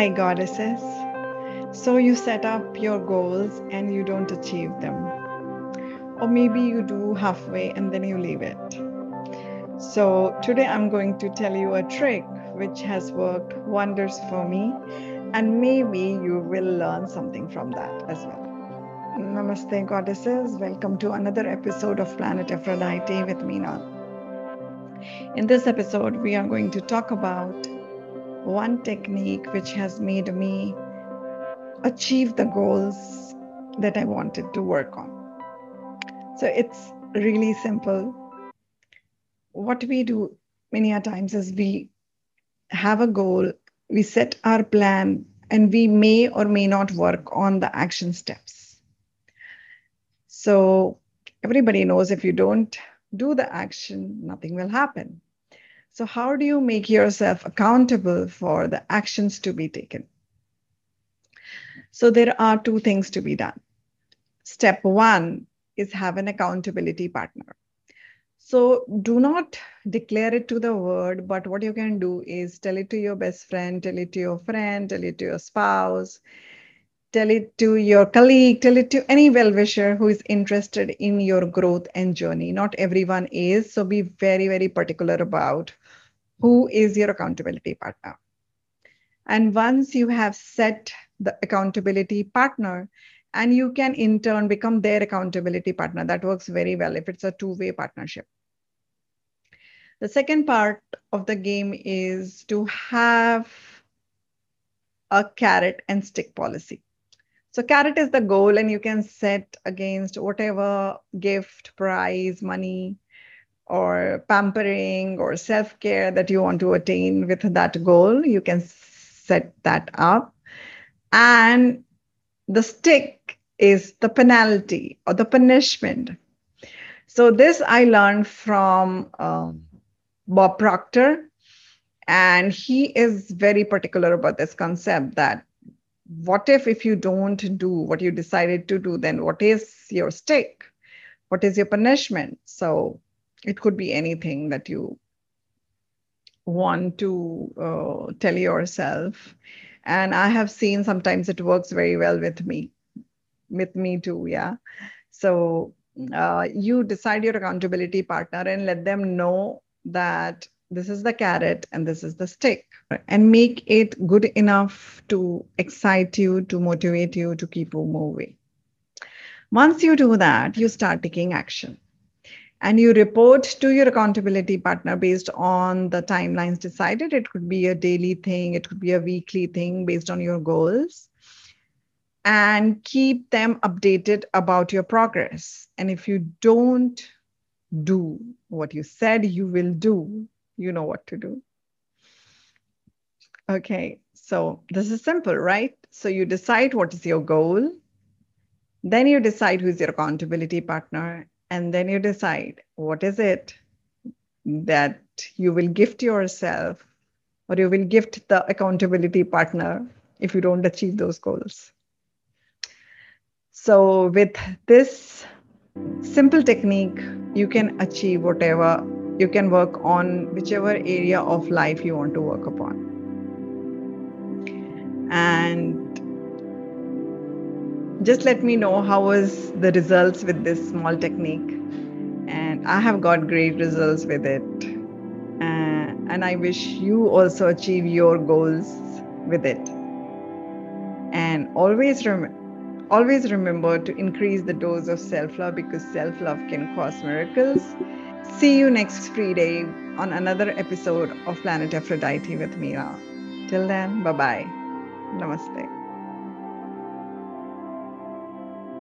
Hi, goddesses. So you set up your goals and you don't achieve them. Or maybe you do halfway and then you leave it. So today I'm going to tell you a trick which has worked wonders for me, and maybe you will learn something from that as well. Namaste, goddesses. Welcome to another episode of Planet Aphrodite with Meena. In this episode, we are going to talk about one technique which has made me achieve the goals that I wanted to work on. So it's really simple. What we do many a times is we have a goal, we set our plan, and we may or may not work on the action steps. So everybody knows if you don't do the action, nothing will happen. So, how do you make yourself accountable for the actions to be taken? So, there are two things to be done. Step one is have an accountability partner. So, do not declare it to the world, but what you can do is tell it to your best friend, tell it to your friend, tell it to your spouse, tell it to your colleague, tell it to any well wisher who is interested in your growth and journey. Not everyone is. So, be very, very particular about who is your accountability partner. And once you have set the accountability partner, and you can in turn become their accountability partner. That works very well if it's a two way partnership. The second part of the game is to have a carrot and stick policy. So, carrot is the goal, and you can set against whatever gift, prize, money, or pampering or self care that you want to attain with that goal. You can set that up. And the stick is the penalty or the punishment. So, this I learned from um, Bob Proctor, and he is very particular about this concept that what if if you don't do what you decided to do then what is your stick what is your punishment? So it could be anything that you want to uh, tell yourself. And i have seen sometimes it works very well with me with me too yeah. So uh, you decide your accountability partner and let them know that this is the carrot and this is the stick and make it good enough to excite you to motivate you to keep you moving once you do that you start taking action and you report to your accountability partner based on the timelines decided. It could be a daily thing, it could be a weekly thing based on your goals, and keep them updated about your progress. And if you don't do what you said you will do, you know what to do. Okay, so this is simple, right? So you decide what is your goal, then you decide who's your accountability partner, and then you decide what is it that you will gift yourself or you will gift the accountability partner if you don't achieve those goals. So, with this simple technique, you can achieve whatever you can work on, whichever area of life you want to work upon. And just let me know how was the results with this small technique. And i have got great results with it. Uh, and i wish you also achieve your goals with it. And always rem- always remember to increase the dose of self-love because self-love can cause miracles see you next free day on another episode of planet aphrodite with Meera. Till then bye bye namaste